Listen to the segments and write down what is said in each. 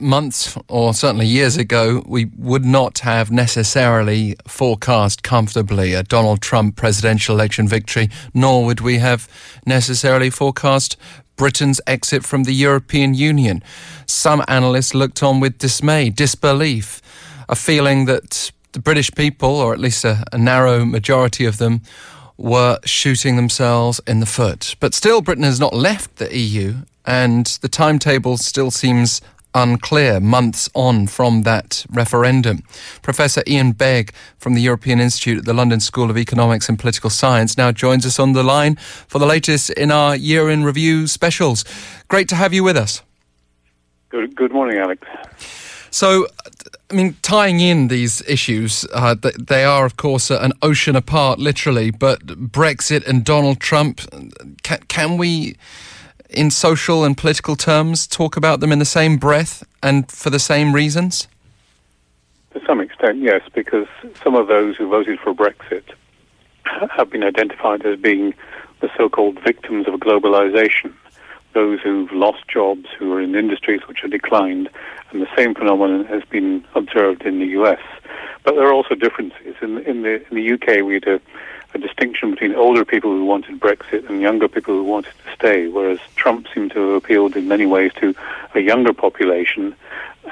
months or certainly years ago, we would not have necessarily forecast comfortably a Donald Trump presidential election victory, nor would we have necessarily forecast Britain's exit from the European Union. Some analysts looked on with dismay, disbelief, a feeling that the British people, or at least a, a narrow majority of them, were shooting themselves in the foot. But still, Britain has not left the EU, and the timetable still seems unclear months on from that referendum. Professor Iain Begg from the European Institute at the London School of Economics and Political Science now joins us on the line for the latest in our year in review specials. Great to have you with us. Good, good morning, Alex. So, I mean, tying in these issues, uh, they are, of course, an ocean apart, literally. But Brexit and Donald Trump, can, can we in social and political terms, talk about them in the same breath and for the same reasons? To some extent, yes, because some of those who voted for Brexit have been identified as being the so-called victims of globalization, those who've lost jobs, who are in industries which have declined, and the same phenomenon has been observed in the US. But there are also differences. In, in the in the UK, we had a a distinction between older people who wanted Brexit and younger people who wanted to stay, whereas Trump seemed to have appealed in many ways to a younger population,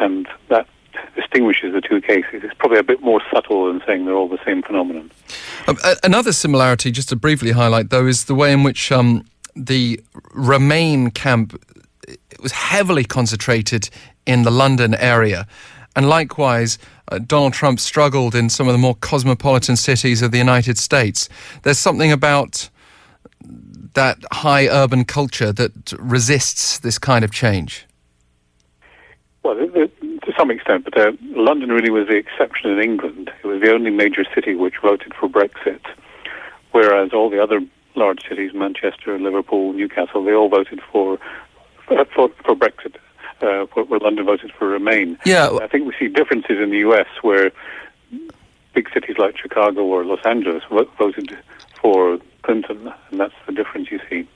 and that distinguishes the two cases. It's probably a bit more subtle than saying they're all the same phenomenon. Um, another similarity, just to briefly highlight, though, is the way in which um, the Remain camp was heavily concentrated in the London area. And likewise, uh, Donald Trump struggled in some of the more cosmopolitan cities of the United States. There's something about that high urban culture that resists this kind of change. Well, to some extent, but uh, London really was the exception in England. It was the only major city which voted for Brexit, whereas all the other large cities, Manchester, Liverpool, Newcastle, they all voted for for, for Brexit uh, where London voted for Remain. Yeah, I think we see differences in the U.S. where big cities like Chicago or Los Angeles voted for Clinton, and that's the difference you see.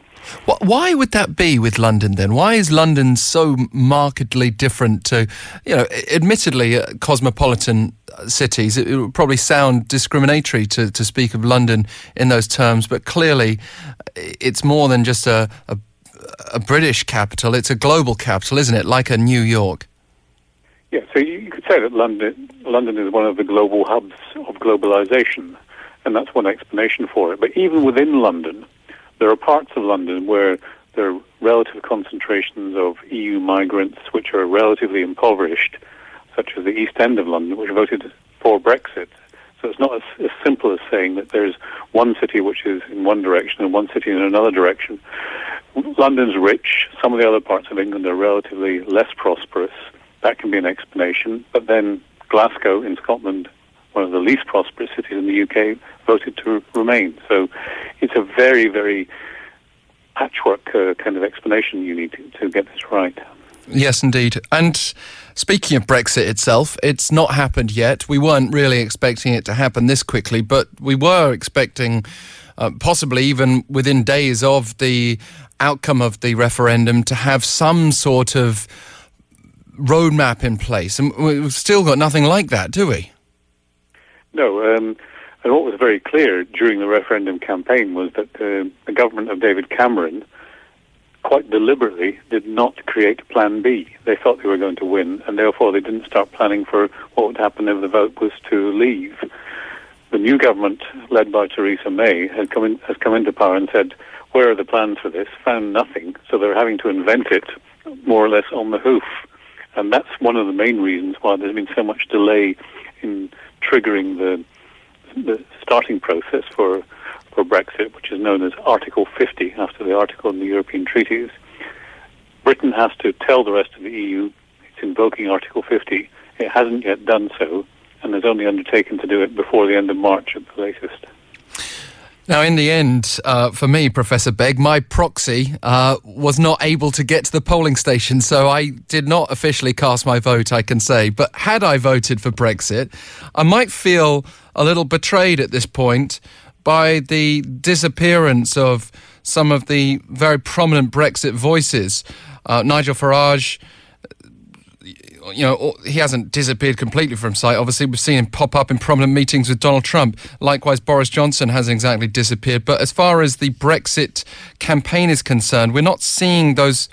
Why would that be with London then? Why is London so markedly different to, you know, admittedly uh, cosmopolitan cities? It, would probably sound discriminatory to, to speak of London in those terms, but clearly it's more than just a, a a British capital, it's a global capital, isn't it? Like a New York. Yeah, so you could say that London, London is one of the global hubs of globalization, and that's one explanation for it. But even within London, there are parts of London where there are relative concentrations of EU migrants which are relatively impoverished, such as the East End of London, which voted for Brexit. So it's not as, as, simple as saying that there's one city which is in one direction and one city in another direction. London's rich. Some of the other parts of England are relatively less prosperous. That can be an explanation. But then Glasgow in Scotland, one of the least prosperous cities in the UK, voted to remain. So it's a very, very patchwork uh, kind of explanation you need to, to get this right. Yes, indeed. And speaking of Brexit itself, it's not happened yet. We weren't really expecting it to happen this quickly, but we were expecting, uh, possibly even within days of the outcome of the referendum, to have some sort of roadmap in place. And we've still got nothing like that, do we? No. Um, and what was very clear during the referendum campaign was that uh, the government of David Cameron quite deliberately did not create Plan B. They thought they were going to win, and therefore they didn't start planning for what would happen if the vote was to leave. The new government, led by Theresa May, come in, has come into power and said, "Where are the plans for this?" Found nothing, so they're having to invent it more or less on the hoof, and that's one of the main reasons why there's been so much delay in triggering the the starting process for for Brexit, which is known as Article 50 after the article in the European treaties. Britain has to tell the rest of the EU it's invoking Article 50. It hasn't yet done so and has only undertaken to do it before the end of March at the latest. Now, in the end, uh, for me, Professor Begg, my proxy uh, was not able to get to the polling station, so I did not officially cast my vote, I can say. But had I voted for Brexit, I might feel a little betrayed at this point by the disappearance of some of the very prominent Brexit voices. Uh, Nigel Farage you know, he hasn't disappeared completely from sight. Obviously, we've seen him pop up in prominent meetings with Donald Trump. Likewise, Boris Johnson hasn't exactly disappeared. But as far as the Brexit campaign is concerned, we're not seeing those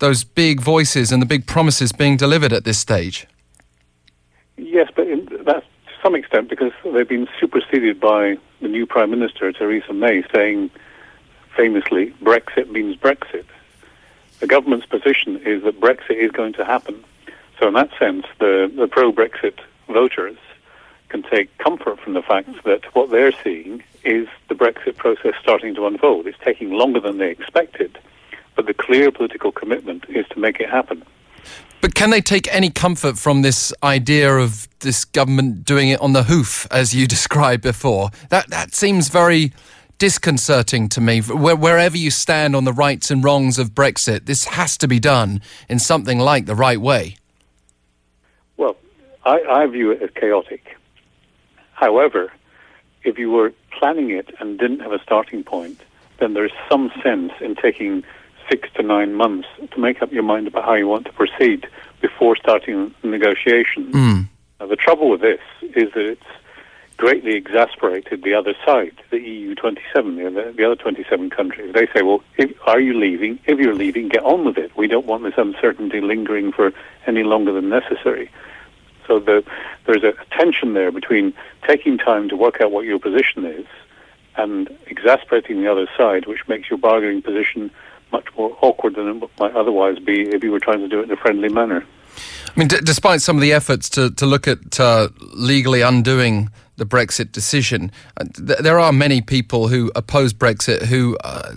those big voices and the big promises being delivered at this stage. Yes, but that's to some extent because they've been superseded by the new Prime Minister, Theresa May, saying famously, Brexit means Brexit. The government's position is that Brexit is going to happen so in that sense, the, the pro-Brexit voters can take comfort from the fact mm. that what they're seeing is the Brexit process starting to unfold. It's taking longer than they expected, but the clear political commitment is to make it happen. But can they take any comfort from this idea of this government doing it on the hoof, as you described before? That that seems very disconcerting to me. Wherever you stand on the rights and wrongs of Brexit, this has to be done in something like the right way. I, I view it as chaotic. However, if you were planning it and didn't have a starting point, then there's some sense in taking six to nine months to make up your mind about how you want to proceed before starting negotiations. Mm. Now, the trouble with this is that it's greatly exasperated the other side, the EU 27, the, the other 27 countries. They say, well, if, are you leaving? If you're leaving, get on with it. We don't want this uncertainty lingering for any longer than necessary. So the, there's a tension there between taking time to work out what your position is and exasperating the other side, which makes your bargaining position much more awkward than it might otherwise be if you were trying to do it in a friendly manner. I mean, d- despite some of the efforts to, to look at uh, legally undoing the Brexit decision, uh, there are many people who oppose Brexit who uh,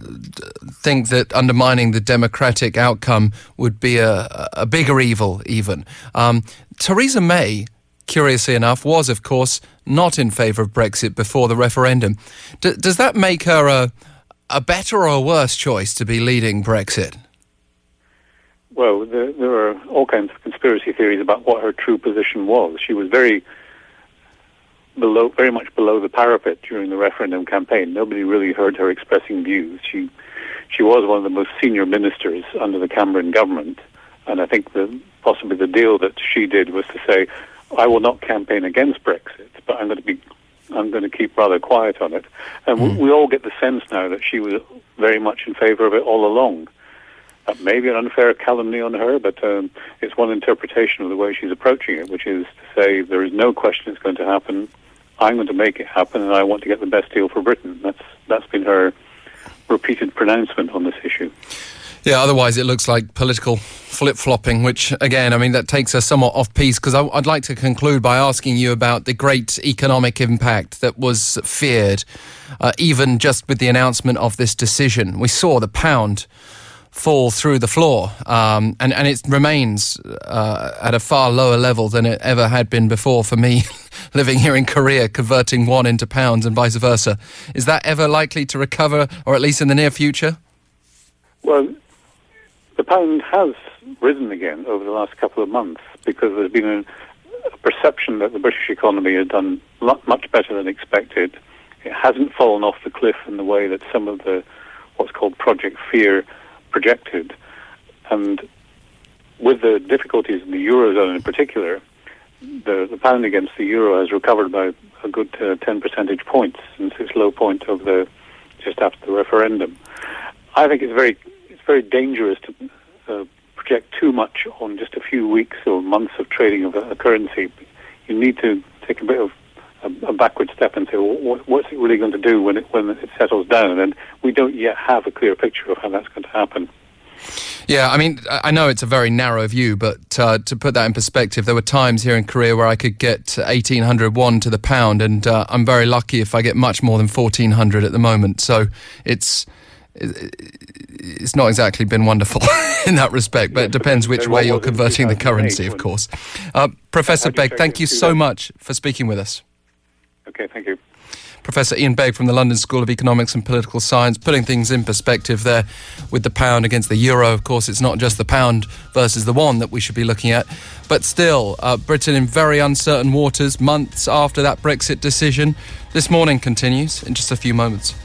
think that undermining the democratic outcome would be a, a bigger evil, even. Um, Theresa May, curiously enough, was, of course, not in favour of Brexit before the referendum. D- does that make her a, a better or a worse choice to be leading Brexit? Well, there, there are all kinds of conspiracy theories about what her true position was. She was very below, very much below the parapet during the referendum campaign. Nobody really heard her expressing views. She, she was one of the most senior ministers under the Cameron government, and I think the, possibly the deal that she did was to say, "I will not campaign against Brexit, but I'm going to be, I'm going to keep rather quiet on it." And mm. we, we all get the sense now that she was very much in favour of it all along. That may be an unfair calumny on her, but um, it's one interpretation of the way she's approaching it, which is to say there is no question it's going to happen. I'm going to make it happen, and I want to get the best deal for Britain. That's that's been her repeated pronouncement on this issue. Yeah, otherwise it looks like political flip flopping, which again, I mean, that takes us somewhat off piece because I'd like to conclude by asking you about the great economic impact that was feared, uh, even just with the announcement of this decision. We saw the pound fall through the floor, um, and, and it remains uh, at a far lower level than it ever had been before for me. living here in Korea, converting won into pounds and vice versa. Is that ever likely to recover, or at least in the near future? Well, the pound has risen again over the last couple of months because there's been a, a perception that the British economy had done much better than expected. It hasn't fallen off the cliff in the way that some of the what's called Project Fear projected. And with the difficulties in the Eurozone in particular, the, the pound against the euro has recovered by a good uh, 10 percentage points since its low point of the just after the referendum. I think it's very it's very dangerous to uh, project too much on just a few weeks or months of trading of a, a currency. You need to take a bit of a, a backward step and say, well, what, what's it really going to do when it when it settles down? And we don't yet have a clear picture of how that's going to happen. Yeah, I mean, I know it's a very narrow view, but uh, to put that in perspective, there were times here in Korea where I could get 1800 won to the pound, and uh, I'm very lucky if I get much more than 1400 at the moment. So it's it's not exactly been wonderful in that respect, but it depends which way you're converting the currency, of course. Uh, Professor Begg, thank you so much for speaking with us. Okay, thank you. Professor Iain Begg from the London School of Economics and Political Science, putting things in perspective there with the pound against the euro. Of course, it's not just the pound versus the won that we should be looking at, but still, uh, Britain in very uncertain waters months after that Brexit decision. This morning continues in just a few moments.